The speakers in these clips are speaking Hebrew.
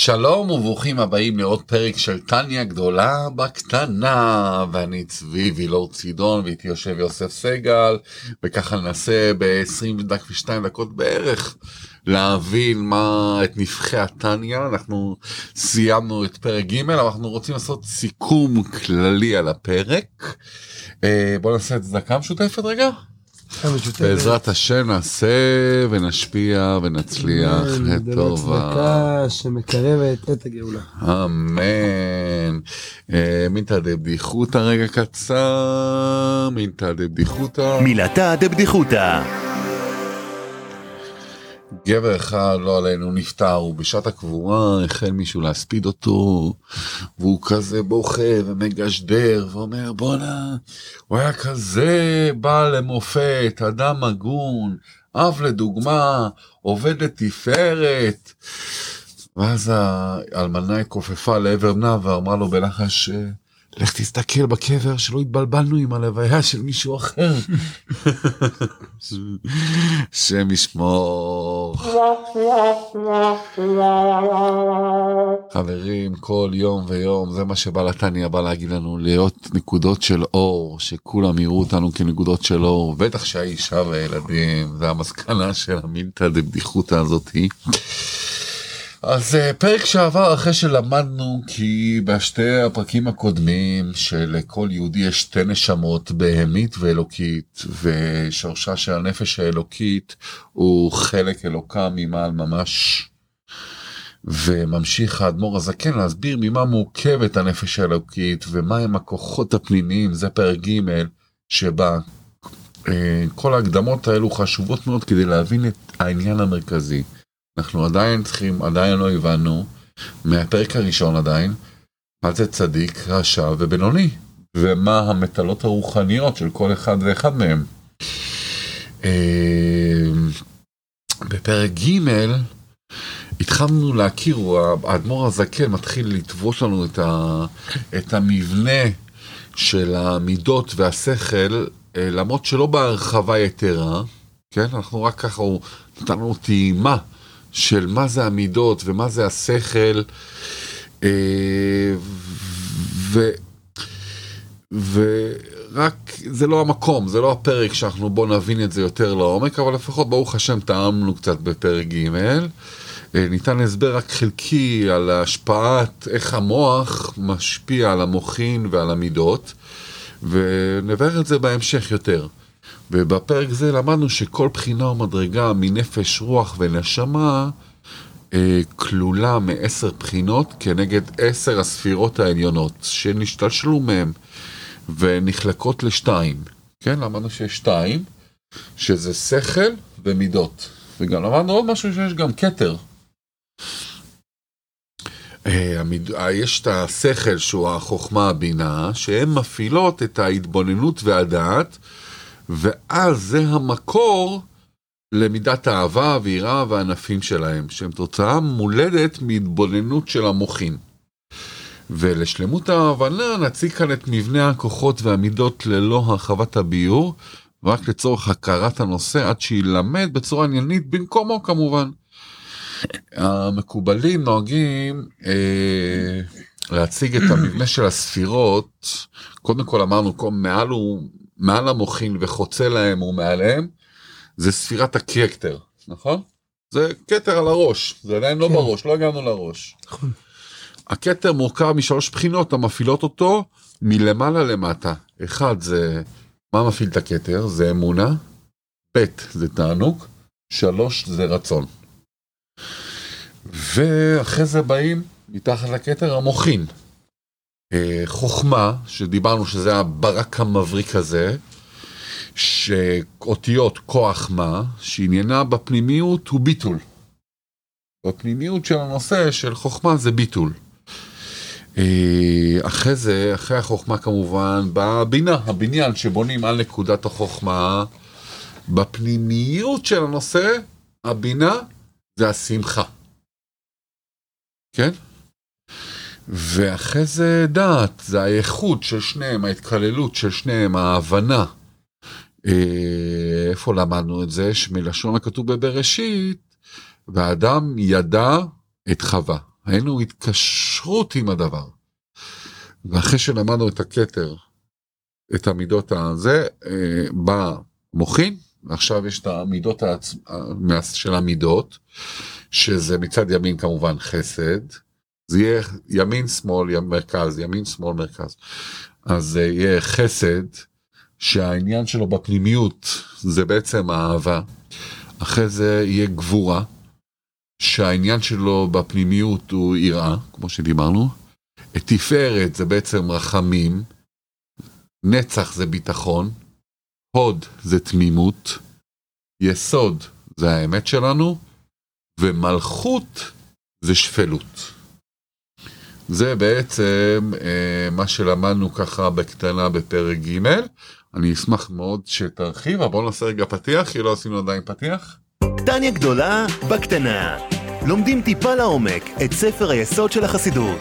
שלום וברוכים הבאים לעוד פרק של טניה גדולה בקטנה ואני צבי וילור צידון ואיתי יושב יוסף סגל וככה ננסה ב-22 דקות בערך להבין מה את נבחי הטניה אנחנו סיימנו את פרק ג' אבל אנחנו רוצים לעשות סיכום כללי על הפרק. אה, בוא נעשה את צדקה משותפת רגע. בעזרת השם נעשה ונשפיע ונצליח לטובה. צדקה שמקרבת את הגאולה. אמן. אה, מינתא דבדיחותא רגע קצר, מינתא דבדיחותא. מילתא דבדיחותא. גבר אחד לא עלינו נפטר ובשעת הקבורה החל מישהו להספיד אותו והוא כזה בוכה ומגשדר ואומר בואנה הוא היה כזה בעל למופת אדם הגון אב לדוגמה עובד לתפארת. ואז האלמנה התכופפה לעבר בנה ואמרה לו בלחש לך תסתכל בקבר שלא התבלבלנו עם הלוויה של מישהו אחר. שם ישמור. חברים כל יום ויום זה מה שבלתניה בא להגיד לנו להיות נקודות של אור שכולם יראו אותנו כנקודות של אור בטח שהאישה והילדים זה המסקנה של המילתא דבדיחותא הזאתי. אז אה, פרק שעבר אחרי שלמדנו כי בשתי הפרקים הקודמים שלכל יהודי יש שתי נשמות בהמית ואלוקית ושורשה של הנפש האלוקית הוא חלק אלוקה ממעל ממש. וממשיך האדמו"ר הזקן להסביר ממה מורכבת הנפש האלוקית ומהם הכוחות הפנימיים זה פרק ג' שבה אה, כל ההקדמות האלו חשובות מאוד כדי להבין את העניין המרכזי. אנחנו עדיין צריכים, עדיין לא הבנו, מהפרק הראשון עדיין, מה זה צדיק, רשע ובינוני, ומה המטלות הרוחניות של כל אחד ואחד מהם. אה, בפרק ג' התחלנו להכיר, האדמו"ר הזקן מתחיל לטבוש לנו את, ה, את המבנה של המידות והשכל, אה, למרות שלא בהרחבה יתרה, כן? אנחנו רק ככה, הוא נתן לנו טעימה. של מה זה המידות ומה זה השכל, אה, ו... ורק זה לא המקום, זה לא הפרק שאנחנו בוא נבין את זה יותר לעומק, אבל לפחות ברוך השם טעמנו קצת בפרק ג'. אה, ניתן הסבר רק חלקי על השפעת איך המוח משפיע על המוחין ועל המידות, ונבהר את זה בהמשך יותר. ובפרק זה למדנו שכל בחינה ומדרגה מנפש, רוח ונשמה אה, כלולה מעשר בחינות כנגד עשר הספירות העליונות שנשתלשלו מהם ונחלקות לשתיים. כן, למדנו שיש שתיים, שזה שכל ומידות. וגם למדנו עוד משהו שיש גם כתר. אה, אה, יש את השכל שהוא החוכמה הבינה, שהן מפעילות את ההתבוננות והדעת ואז זה המקור למידת האהבה ויראה והענפים שלהם, שהם תוצאה מולדת מהתבוננות של המוחין. ולשלמות ההבנה נציג כאן את מבנה הכוחות והמידות ללא הרחבת הביור, רק לצורך הכרת הנושא עד שיילמד בצורה עניינית במקומו כמובן. המקובלים נוהגים אה, להציג את המבנה של הספירות, קודם כל אמרנו מעל הוא מעל המוחין וחוצה להם ומעליהם, זה ספירת הקקטר, נכון? זה כתר על הראש, זה עדיין לא כן. בראש, לא הגענו לראש. נכון. הכתר מורכב משלוש בחינות המפעילות אותו מלמעלה למטה. אחד זה, מה מפעיל את הכתר? זה אמונה. ב' זה תענוג. שלוש זה רצון. ואחרי זה באים מתחת לכתר המוחין. אה, חוכמה, שדיברנו שזה הברק המבריק הזה, שאותיות כוח מה, שעניינה בפנימיות הוא ביטול. בפנימיות של הנושא של חוכמה זה ביטול. אה, אחרי זה, אחרי החוכמה כמובן, באה הבינה, הבניין שבונים על נקודת החוכמה. בפנימיות של הנושא, הבינה זה השמחה. כן? ואחרי זה דעת, זה האיכות של שניהם, ההתקללות של שניהם, ההבנה. אה, איפה למדנו את זה? שמלשון הכתוב בבראשית, והאדם ידע את חווה. היינו התקשרות עם הדבר. ואחרי שלמדנו את הכתר, את המידות הזה, אה, בא מוחין, ועכשיו יש את המידות העצ... של המידות, שזה מצד ימין כמובן חסד, זה יהיה ימין שמאל מרכז, ימין שמאל מרכז. אז זה יהיה חסד, שהעניין שלו בפנימיות זה בעצם האהבה. אחרי זה יהיה גבורה, שהעניין שלו בפנימיות הוא יראה, כמו שדיברנו. תפארת זה בעצם רחמים, נצח זה ביטחון, הוד זה תמימות, יסוד זה האמת שלנו, ומלכות זה שפלות. זה בעצם אה, מה שלמדנו ככה בקטנה בפרק ג'. אני אשמח מאוד שתרחיב, אבל בואו נעשה רגע פתיח, כי לא עשינו עדיין פתיח. טניה גדולה בקטנה. לומדים טיפה לעומק את ספר היסוד של החסידות.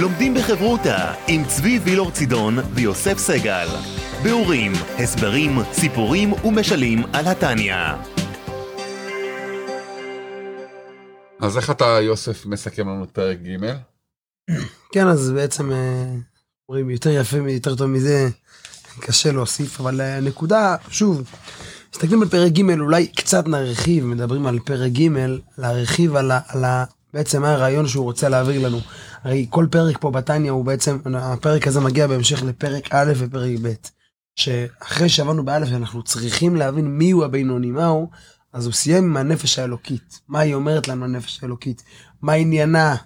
לומדים בחברותה עם צבי וילור צידון ויוסף סגל. ביאורים, הסברים, סיפורים ומשלים על התניא. אז איך אתה, יוסף, מסכם לנו את פרק ג'? כן, אז בעצם אה, אומרים יותר יפה, יותר טוב מזה, קשה להוסיף, אבל הנקודה, שוב, מסתכלים על פרק ג', אולי קצת נרחיב, מדברים על פרק ג', להרחיב על, על ה, בעצם מה הרעיון שהוא רוצה להעביר לנו. הרי כל פרק פה בתניא הוא בעצם, הפרק הזה מגיע בהמשך לפרק א' ופרק ב', שאחרי שעברנו באלף אנחנו צריכים להבין מי הוא הבינוני, מה הוא, אז הוא סיים עם הנפש האלוקית. מה היא אומרת לנו הנפש האלוקית? מה עניינה?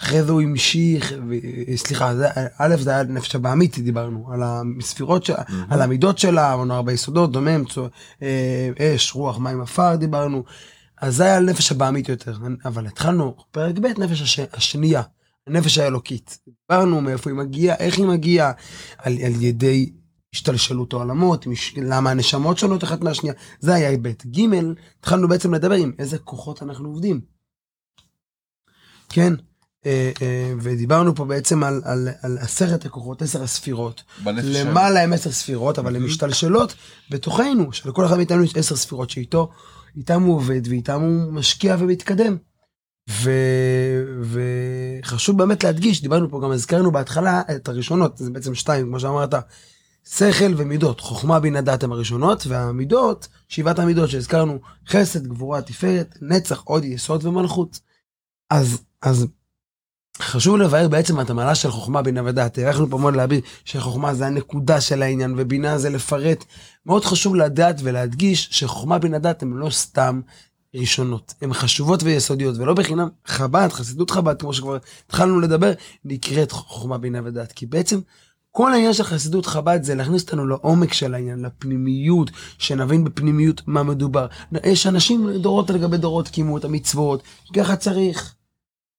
אחרי זה הוא המשיך, ו... סליחה, זה, א' זה היה נפש הבעמית, דיברנו, על הספירות שלה, mm-hmm. על המידות שלה, אמרנו ארבע יסודות, דומם, צו, אה, אש, רוח, מים, עפר, דיברנו. אז זה היה על נפש הבעמית יותר, אבל התחלנו, פרק ב', נפש הש... השנייה, הנפש האלוקית. דיברנו מאיפה היא מגיעה, איך היא מגיעה, על, על ידי השתלשלות העולמות, למה הנשמות שונות אחת מהשנייה, זה היה היבט. ג', התחלנו בעצם לדבר עם איזה כוחות אנחנו עובדים. כן, ודיברנו פה בעצם על, על, על עשרת הכוחות, עשר הספירות. למעלה הם עשר ספירות, אבל הן משתלשלות בתוכנו, שלכל אחד מאיתנו יש עשר ספירות שאיתו, איתם הוא עובד ואיתם הוא משקיע ומתקדם. ו... וחשוב באמת להדגיש, דיברנו פה, גם הזכרנו בהתחלה את הראשונות, זה בעצם שתיים, כמו שאמרת, שכל ומידות, חוכמה בינה דת הם הראשונות, והמידות, שבעת המידות שהזכרנו, חסד, גבורה, תפארת, נצח, עוד יסוד ומלכות. אז, אז חשוב לבאר בעצם את המעלה של חוכמה בינה ודעת. הלכנו פה מאוד להביא שחוכמה זה הנקודה של העניין ובינה זה לפרט. מאוד חשוב לדעת ולהדגיש שחוכמה בינה דת הם לא סתם ראשונות, הן חשובות ויסודיות ולא בחינם חב"ד, חסידות חב"ד כמו שכבר התחלנו לדבר, נקראת חוכמה בינה ודעת. כי בעצם כל העניין של חסידות חב"ד זה להכניס אותנו לעומק של העניין, לפנימיות, שנבין בפנימיות מה מדובר. יש אנשים דורות על גבי דורות קיימו את המצוות, ככה צריך.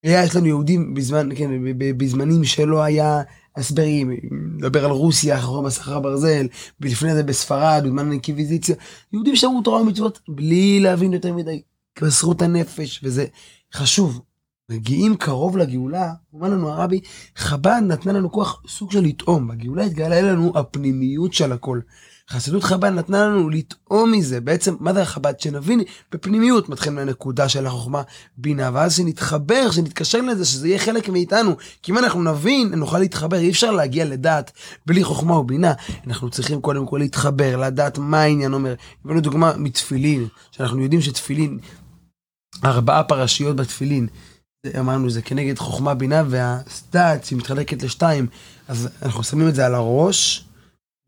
היה יש לנו יהודים בזמן, כן, בזמנים שלא היה הסברים, נדבר על רוסיה, אחרי מסך הברזל, ולפני זה בספרד, בזמן האינקוויזיציה, יהודים שמרו תורה ומצוות בלי להבין יותר מדי, מסרו את הנפש, וזה חשוב. מגיעים קרוב לגאולה, אומר לנו הרבי, חב"ד נתנה לנו כוח סוג של לטעום, בגאולה התגלה לנו הפנימיות של הכל. חסידות חב"ד נתנה לנו לטעום מזה, בעצם מה זה החב"ד? שנבין בפנימיות, מתחיל מהנקודה של החוכמה בינה, ואז שנתחבר, שנתקשר לזה, שזה יהיה חלק מאיתנו, כי אם אנחנו נבין, נוכל להתחבר, אי אפשר להגיע לדעת בלי חוכמה ובינה, אנחנו צריכים קודם כל להתחבר, לדעת מה העניין? אומר. הבאנו דוגמה מתפילין, שאנחנו יודעים שתפילין, ארבעה פרשיות בתפילין, אמרנו זה כנגד חוכמה בינה והדעת שהיא מתחלקת לשתיים. אז אנחנו שמים את זה על הראש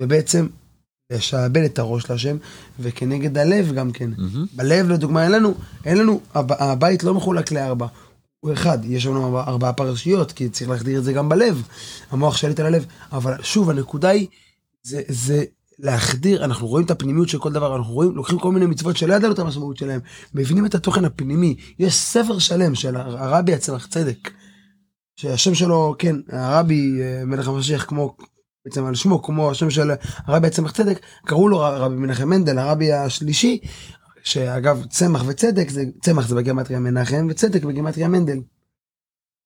ובעצם לשעבד את הראש להשם וכנגד הלב גם כן mm-hmm. בלב לדוגמה אין לנו אין לנו הבית לא מחולק לארבע הוא אחד יש לנו ארבעה פרשיות כי צריך להחדיר את זה גם בלב המוח שליט על הלב אבל שוב הנקודה היא זה זה להחדיר, אנחנו רואים את הפנימיות של כל דבר, אנחנו רואים, לוקחים כל מיני מצוות שלא ידענו את המשמעות שלהם, מבינים את התוכן הפנימי. יש ספר שלם של הרבי הצמח צדק, שהשם שלו, כן, הרבי אה, מלך המשיח כמו, בעצם על שמו, כמו השם של הרבי הצמח צדק, קראו לו רבי מנחם מנדל, הרבי השלישי, שאגב צמח וצדק, זה, צמח זה בגימטריה מנחם, וצדק בגימטריה מנדל.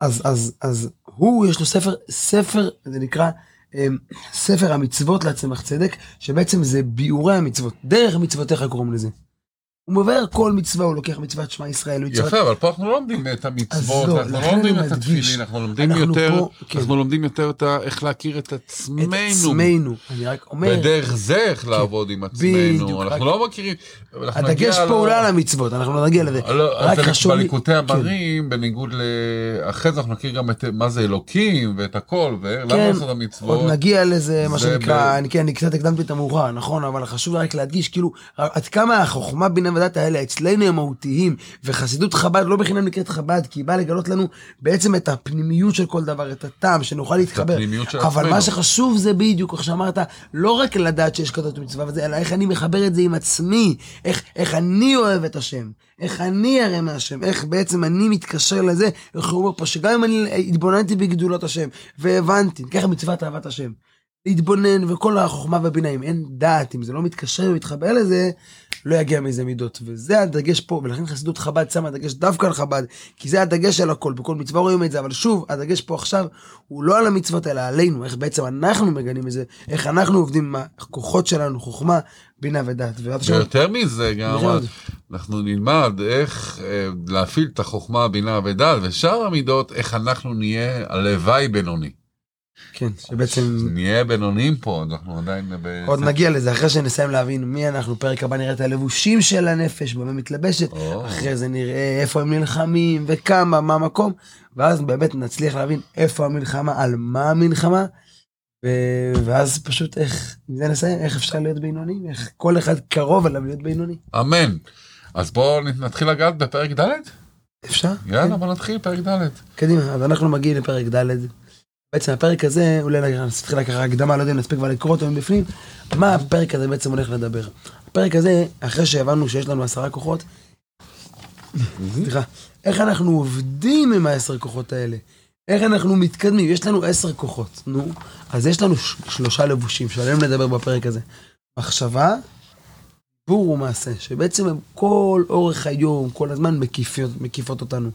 אז, אז, אז הוא, יש לו ספר, ספר, זה נקרא, אמ, ספר המצוות לעצמך צדק, שבעצם זה ביאורי המצוות, דרך מצוותיך קוראים לזה. הוא מבאר כל מצווה, הוא לוקח מצוות שמע ישראל. מצוות- יפה, אבל פה אנחנו לא לומדים את המצוות, אנחנו לא לומדים את. התפילין, אנחנו לומדים אנחנו יותר, פה, כן. אנחנו לומדים יותר את איך להכיר את את עצמנו. עצמנו. אני רק אומר, ודרך זה איך לעבוד עם בדיוק, עצמנו, רק- אנחנו לא מכירים, הדגש פה לא על המצוות, אנחנו לא נגיע לזה. לא, רק חשוב לי- בליקוטי כן. אמרים, בניגוד ל... אחרי זה אנחנו נכיר גם את מה זה אלוקים ואת הכל, ולמה כן, לעשות המצוות. עוד נגיע לזה, מה שנקרא, כן, אני קצת הקדמתי את המאוחר, נכון, אבל חשוב רק להדגיש, כאילו, עד כמה החוכמה, בינה ודת האלה אצלנו הם מהותיים, וחסידות חב"ד לא בחינם נקראת חב"ד, כי היא באה לגלות לנו בעצם את הפנימיות של כל דבר, את הטעם, שנוכל להתחבר. הפנימיות של אבל עצמנו. מה שחשוב זה בדיוק, איך שאמרת, לא רק לדעת שיש כזאת מצווה וזה, אלא איך אני מחבר את זה עם עצמי, איך, איך אני אוהב את השם, איך אני אראה מהשם, איך בעצם אני מתקשר לזה, איך הוא אומר פה, שגם אם אני התבוננתי בגדולות השם, והבנתי, ככה מצוות אהבת השם. להתבונן וכל החוכמה והבינה, אם אין דעת, אם זה לא מתקשר ומתחבר לזה, לא יגיע מזה מידות. וזה הדגש פה, ולכן חסידות חב"ד שמה דגש דווקא על חב"ד, כי זה הדגש על הכל, בכל מצווה רואים את זה, אבל שוב, הדגש פה עכשיו הוא לא על המצוות, אלא עלינו, איך בעצם אנחנו מגנים את זה, איך אנחנו עובדים עם הכוחות שלנו, חוכמה, בינה ודעת. ויותר מזה גם. אנחנו נלמד איך אה, להפעיל את החוכמה, הבינה ודעת, ושאר המידות, איך אנחנו נהיה הלוואי בינוני. כן, שבעצם... נהיה בינוניים פה, אנחנו עדיין. עוד נגיע לזה, אחרי שנסיים להבין מי אנחנו, פרק הבא נראה את הלבושים של הנפש, במה מתלבשת. אחרי זה נראה איפה הם נלחמים וכמה, מה המקום, ואז באמת נצליח להבין איפה המלחמה, על מה המלחמה, ואז פשוט איך, עם זה נסיים, איך אפשר להיות בינוני, איך כל אחד קרוב אליו להיות בינוני. אמן. אז בואו נתחיל לגעת בפרק ד'? אפשר? יאללה, בוא נתחיל, פרק ד'. קדימה, אז אנחנו מגיעים לפרק ד'. בעצם הפרק הזה, אולי נתחיל ככה הקדמה, לא יודע אם נספיק כבר לקרוא אותו מבפנים, מה הפרק הזה בעצם הולך לדבר. הפרק הזה, אחרי שהבנו שיש לנו עשרה כוחות, סליחה, איך אנחנו עובדים עם העשר כוחות האלה? איך אנחנו מתקדמים? יש לנו עשר כוחות, נו, אז יש לנו שלושה לבושים שעליהם נדבר בפרק הזה. מחשבה, דיבור ומעשה, שבעצם הם כל אורך היום, כל הזמן מקיפות, מקיפות אותנו.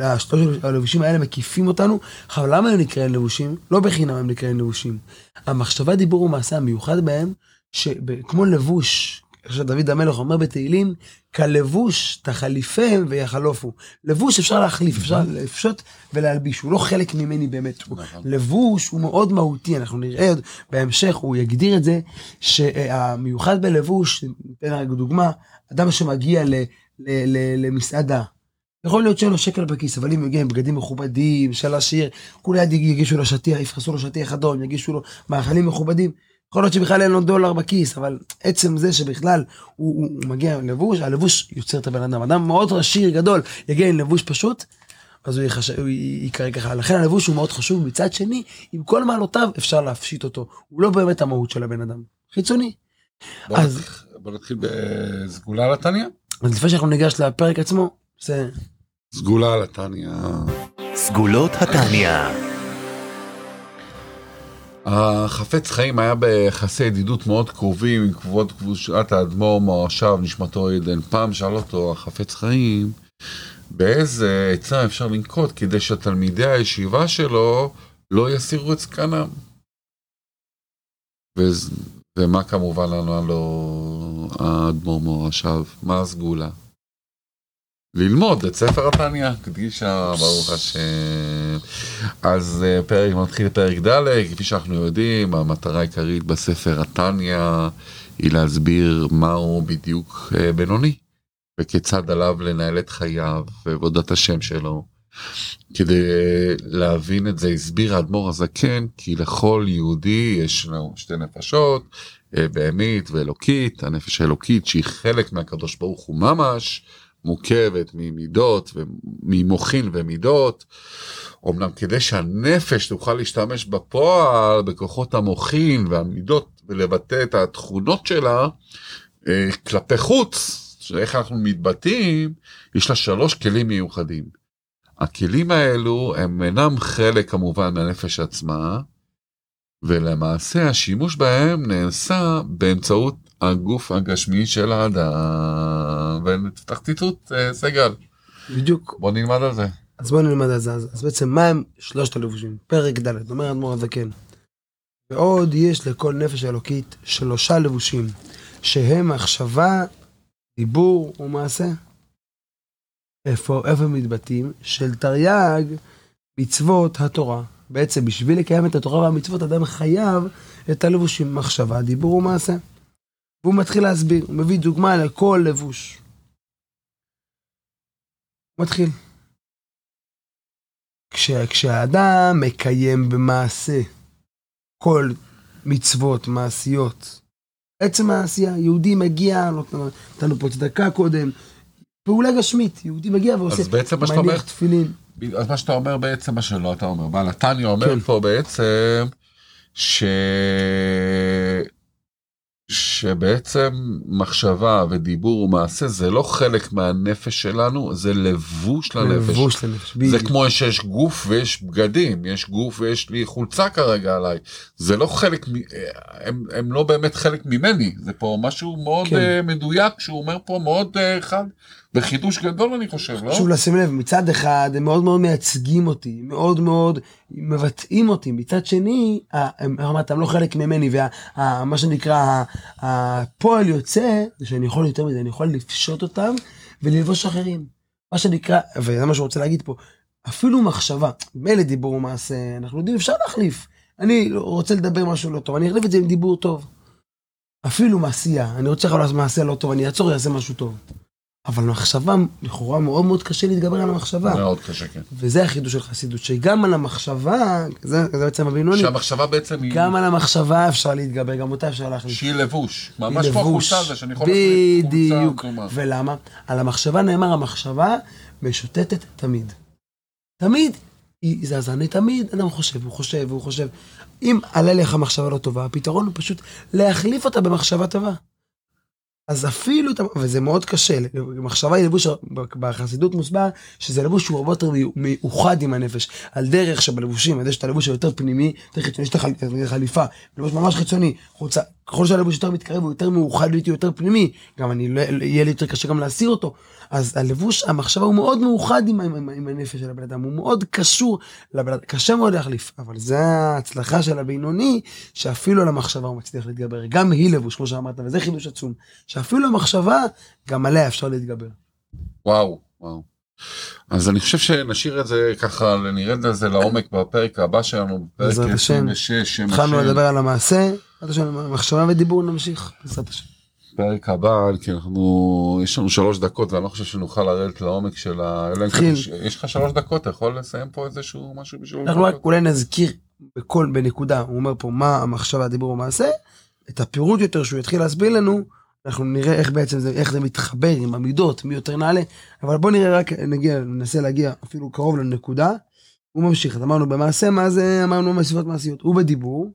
השלושת הלבושים האלה מקיפים אותנו, אבל למה הם נקראים לבושים? לא בחינם הם נקראים לבושים. המחשבה, דיבור ומעשה המיוחד בהם, שכמו לבוש, איך שדוד המלך אומר בתהילים, כלבוש תחליפם ויחלופו. לבוש אפשר להחליף, אפשר לפשוט ולהלביש, הוא לא חלק ממני באמת. הוא- נכון. לבוש הוא מאוד מהותי, אנחנו נראה עוד בהמשך, הוא יגדיר את זה, שהמיוחד בלבוש, ניתן רק דוגמה, אדם שמגיע למסעדה, יכול להיות שאין לו שקל בכיס, אבל אם הוא יגיע עם בגדים מכובדים, של עשיר, כולי יגישו לו שטיח, יפרסו לו שטיח אדום, יגישו לו מאכלים מכובדים. יכול להיות שבכלל אין לו דולר בכיס, אבל עצם זה שבכלל הוא, הוא, הוא מגיע עם לבוש, הלבוש יוצר את הבן אדם. אדם מאוד עשיר, גדול, יגיע עם לבוש פשוט, אז הוא, יחש... הוא י- ייקרא ככה. לכן הלבוש הוא מאוד חשוב. מצד שני, עם כל מעלותיו אפשר להפשיט אותו. הוא לא באמת המהות של הבן אדם. חיצוני. בוא אז- בוא נתחיל בסגולה לתניא. אז לפני שאנחנו ניגש לפרק עצמו, זה... סגולה לתניא. סגולות התניא. החפץ חיים היה ביחסי ידידות מאוד קרובים עם כבוד קבושת האדמו"ר מורשיו נשמתו עדן. פעם שאל אותו החפץ חיים באיזה עצה אפשר לנקוט כדי שתלמידי הישיבה שלו לא יסירו את זקנם. וז... ומה כמובן ענה לו האדמו"ר מורשיו? מה הסגולה? ללמוד את ספר התניא, קדישה, ברוך השם. אז אה, פרק, מתחיל פרק ד', כפי שאנחנו יודעים, המטרה העיקרית בספר התניא היא להסביר מהו בדיוק אה, בינוני, וכיצד עליו לנהל את חייו ועבודת השם שלו. כדי אה, להבין את זה, הסביר האדמו"ר הזקן, כי לכל יהודי יש לנו שתי נפשות, בהמית ואלוקית, הנפש האלוקית שהיא חלק מהקדוש ברוך הוא ממש, מורכבת ממידות וממוחין ומידות. אמנם כדי שהנפש תוכל להשתמש בפועל בכוחות המוחין והמידות ולבטא את התכונות שלה אה, כלפי חוץ, שאיך אנחנו מתבטאים, יש לה שלוש כלים מיוחדים. הכלים האלו הם אינם חלק כמובן מהנפש עצמה, ולמעשה השימוש בהם נעשה באמצעות הגוף הגשמי של האדם. ונפתח ציטוט, אה, סגל, בדיוק. בוא נלמד על זה. אז בואו נלמד על זה. אז, בעצם מה הם שלושת הלבושים? פרק ד', אומר האדמו"ר הזקן. ועוד יש לכל נפש אלוקית שלושה לבושים, שהם מחשבה, דיבור ומעשה. איפה, איפה מתבטאים? של תרי"ג מצוות התורה. בעצם בשביל לקיים את התורה והמצוות אדם חייב את הלבושים מחשבה, דיבור ומעשה. והוא מתחיל להסביר, הוא מביא דוגמה לכל לבוש. הוא מתחיל. כש, כשהאדם מקיים במעשה כל מצוות מעשיות, עצם העשייה, יהודי מגיע, נתן לו פה צדקה קודם, פעולה גשמית, יהודי מגיע ועושה, אז בעצם מה שאתה אומר, מניח תפילין. אז מה שאתה אומר בעצם, מה שלא אתה אומר, בעל התניא אומר כן. פה בעצם, ש... שבעצם מחשבה ודיבור ומעשה זה לא חלק מהנפש שלנו, זה לבוש לנפש. לבוש לנפש, זה בדיוק. כמו שיש גוף ויש בגדים, יש גוף ויש לי חולצה כרגע עליי. זה לא חלק, מ- הם, הם לא באמת חלק ממני, זה פה משהו מאוד כן. כן. מדויק שהוא אומר פה מאוד אה, חד, וחידוש גדול אני חושב, לא? חשוב לשים לב, מצד אחד הם מאוד מאוד מייצגים אותי, מאוד מאוד מבטאים אותי, מצד שני, אמרת, הם לא חלק ממני, ומה שנקרא, הפועל יוצא, זה שאני יכול יותר מזה, אני יכול לפשוט אותם וללבוש אחרים. מה שנקרא, וזה מה שהוא רוצה להגיד פה, אפילו מחשבה, מילא דיבור ומעשה, אנחנו יודעים, אפשר להחליף. אני רוצה לדבר משהו לא טוב, אני אחליף את זה עם דיבור טוב. אפילו מעשייה, אני רוצה לעשות מעשה לא טוב, אני אעצור, אעשה משהו טוב. אבל מחשבה, לכאורה מאוד מאוד קשה להתגבר על המחשבה. מאוד קשה, כן. וזה החידוש של חסידות, שגם על המחשבה, זה, זה בעצם הבינוני, שהמחשבה בעצם היא, גם על המחשבה אפשר להתגבר, גם אותה אפשר להחליף. שהיא לבוש, ממש כמו. החולצה הזה, שאני יכול להחליף חולצה בדיוק. ולמה? על המחשבה נאמר, המחשבה משוטטת תמיד. תמיד היא זזנית, תמיד אדם חושב, הוא חושב, הוא חושב. אם עלה לך מחשבה לא טובה, הפתרון הוא פשוט להחליף אותה במחשבה טובה. אז אפילו, וזה מאוד קשה, מחשבה היא לבוש, בחסידות מוסבר שזה לבוש שהוא הרבה יותר מאוחד עם הנפש, על דרך שבלבושים, יש את הלבוש היותר פנימי, יותר חיצוני, יש את החליפה, לבוש ממש חיצוני, חולצה, ככל שהלבוש יותר מתקרב הוא יותר מאוחד איתי, יותר פנימי, גם אני, לא- יהיה לי יותר קשה גם להסיר אותו, אז הלבוש, המחשבה הוא מאוד מאוחד עם, עם, עם הנפש של הבן אדם, הוא מאוד קשור לבן אדם, קשה מאוד להחליף, אבל זה ההצלחה של הבינוני, שאפילו על המחשבה הוא מצליח להתגבר, גם היא לבוש, כמו שאמרת, וזה חידוש עצום, שאפילו המחשבה, גם עליה אפשר להתגבר. וואו, וואו. אז אני חושב שנשאיר את זה ככה, נרד לזה לעומק בפרק הבא שלנו, בפרק בעזרת השם. 26, שם התחלנו. לדבר על המעשה, מחשבה ודיבור נמשיך, בעזרת השם. פרק הבא, כי אנחנו, יש לנו שלוש דקות ואני לא חושב שנוכל לרדת לעומק של ה... יש- לך שלוש דקות, אתה יכול לסיים פה איזשהו משהו בשביל... אנחנו רק אולי נזכיר בכל, בנקודה, הוא אומר פה מה המחשבה, הדיבור והמעשה, את הפירוט יותר שהוא יתחיל להסביר לנו, אנחנו נראה איך בעצם זה, איך זה מתחבר עם המידות, מי יותר נעלה, אבל בוא נראה רק, נגיע, ננסה להגיע אפילו קרוב לנקודה. הוא ממשיך, אז אמרנו במעשה, מה זה, אמרנו מסיבות מעשיות, הוא בדיבור,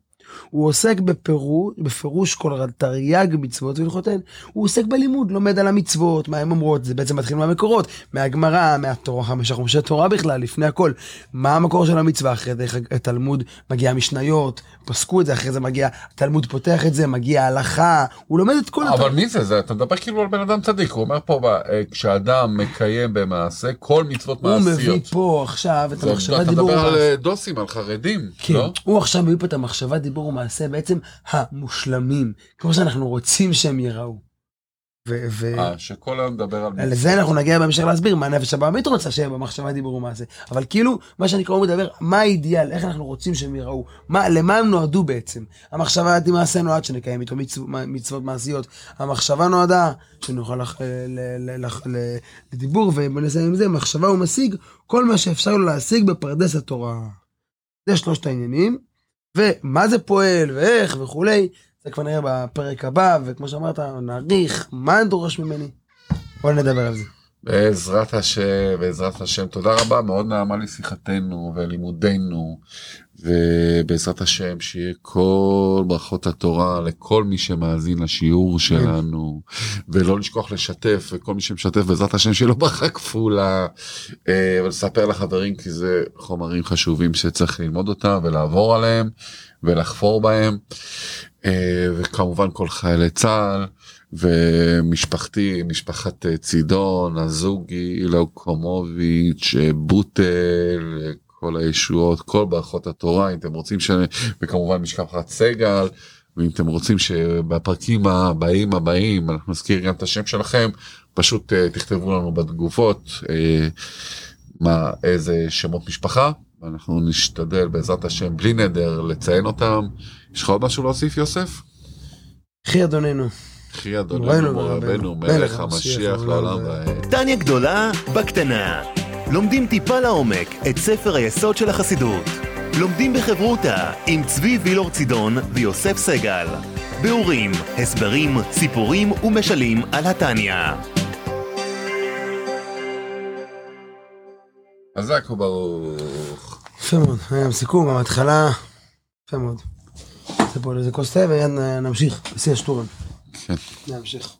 הוא עוסק בפירוש, בפירוש כל תרי"ג מצוות והלכותיהן. הוא עוסק בלימוד, לומד על המצוות, מה הן אומרות, זה בעצם מתחיל מהמקורות, מהגמרא, מהתורה, חמישה חומשי תורה בכלל, לפני הכל. מה המקור של המצווה, אחרי זה התלמוד מגיע המשניות, פסקו את זה, אחרי זה מגיע, התלמוד פותח את זה, מגיע ההלכה, הוא לומד את כל אבל מי זה? זה? אתה מדבר כאילו על בן אדם צדיק, הוא אומר פה, אה, כשאדם מקיים במעשה כל מצוות הוא מביא מעשיות. פה עכשיו את המחשבה אתה דיבור מדבר על. אה, דוסים, על חרדים, כן, לא? הוא עכשיו מביא פה את המחשבה, דיבור ומעשה, בעצם המושלמים, כמו שאנחנו רוצים שהם ייראו. ו- ו- אה, שכל היום מדבר על... לזה אנחנו נגיע בהמשך להסביר מה הנפש הבעמית רוצה שיהיה במחשבה, דיבור ומעשה. אבל כאילו, מה שאני קורא מדבר, מה האידיאל, איך אנחנו רוצים שהם ייראו, מה, למה הם נועדו בעצם. המחשבה מעשה נועד שנקיים איתו מצו, מצוות מעשיות. המחשבה נועדה שנוכל לח, ל, לדיבור, ונסיים עם זה, מחשבה הוא משיג כל מה שאפשר לו להשיג בפרדס התורה. זה שלושת העניינים. ומה זה פועל, ואיך וכולי, זה כבר נראה בפרק הבא, וכמו שאמרת, נעריך, מה דורש ממני. בוא נדבר על זה. בעזרת השם, בעזרת השם, תודה רבה, מאוד נעמה לי שיחתנו ולימודנו, ובעזרת השם שיהיה כל ברכות התורה לכל מי שמאזין לשיעור שלנו, ולא לשכוח לשתף, וכל מי שמשתף בעזרת השם לו ברכה כפולה, אה, ולספר לחברים כי זה חומרים חשובים שצריך ללמוד אותם ולעבור עליהם ולחפור בהם, אה, וכמובן כל חיילי צה"ל. ומשפחתי, משפחת אה, צידון, הזוגי, אילאו קומוביץ', אה, בוטל, כל הישועות, כל ברכות התורה, אם אתם רוצים ש... וכמובן משפחת סגל, ואם אתם רוצים שבפרקים הבאים הבאים אנחנו נזכיר גם את השם שלכם, פשוט uh, תכתבו לנו בתגובות uh, מה, איזה שמות משפחה, ואנחנו נשתדל בעזרת השם בלי נדר לציין אותם. יש לך עוד משהו להוסיף יוסף? חי אדוננו. חי אדוננו מורנו ורבנו, ורבנו, מלך המשיח לעולם ועד. טניה גדולה בקטנה. לומדים טיפה לעומק את ספר היסוד של החסידות. לומדים בחברותה עם צבי וילור צידון ויוסף סגל. ביאורים, הסברים, סיפורים ומשלים על התניא. חזק וברוך. יפה מאוד, היה גם סיכום, גם התחלה, יפה מאוד. נעשה פה איזה כוס תה ונמשיך, בשיא השטורם. כן. נמשיך.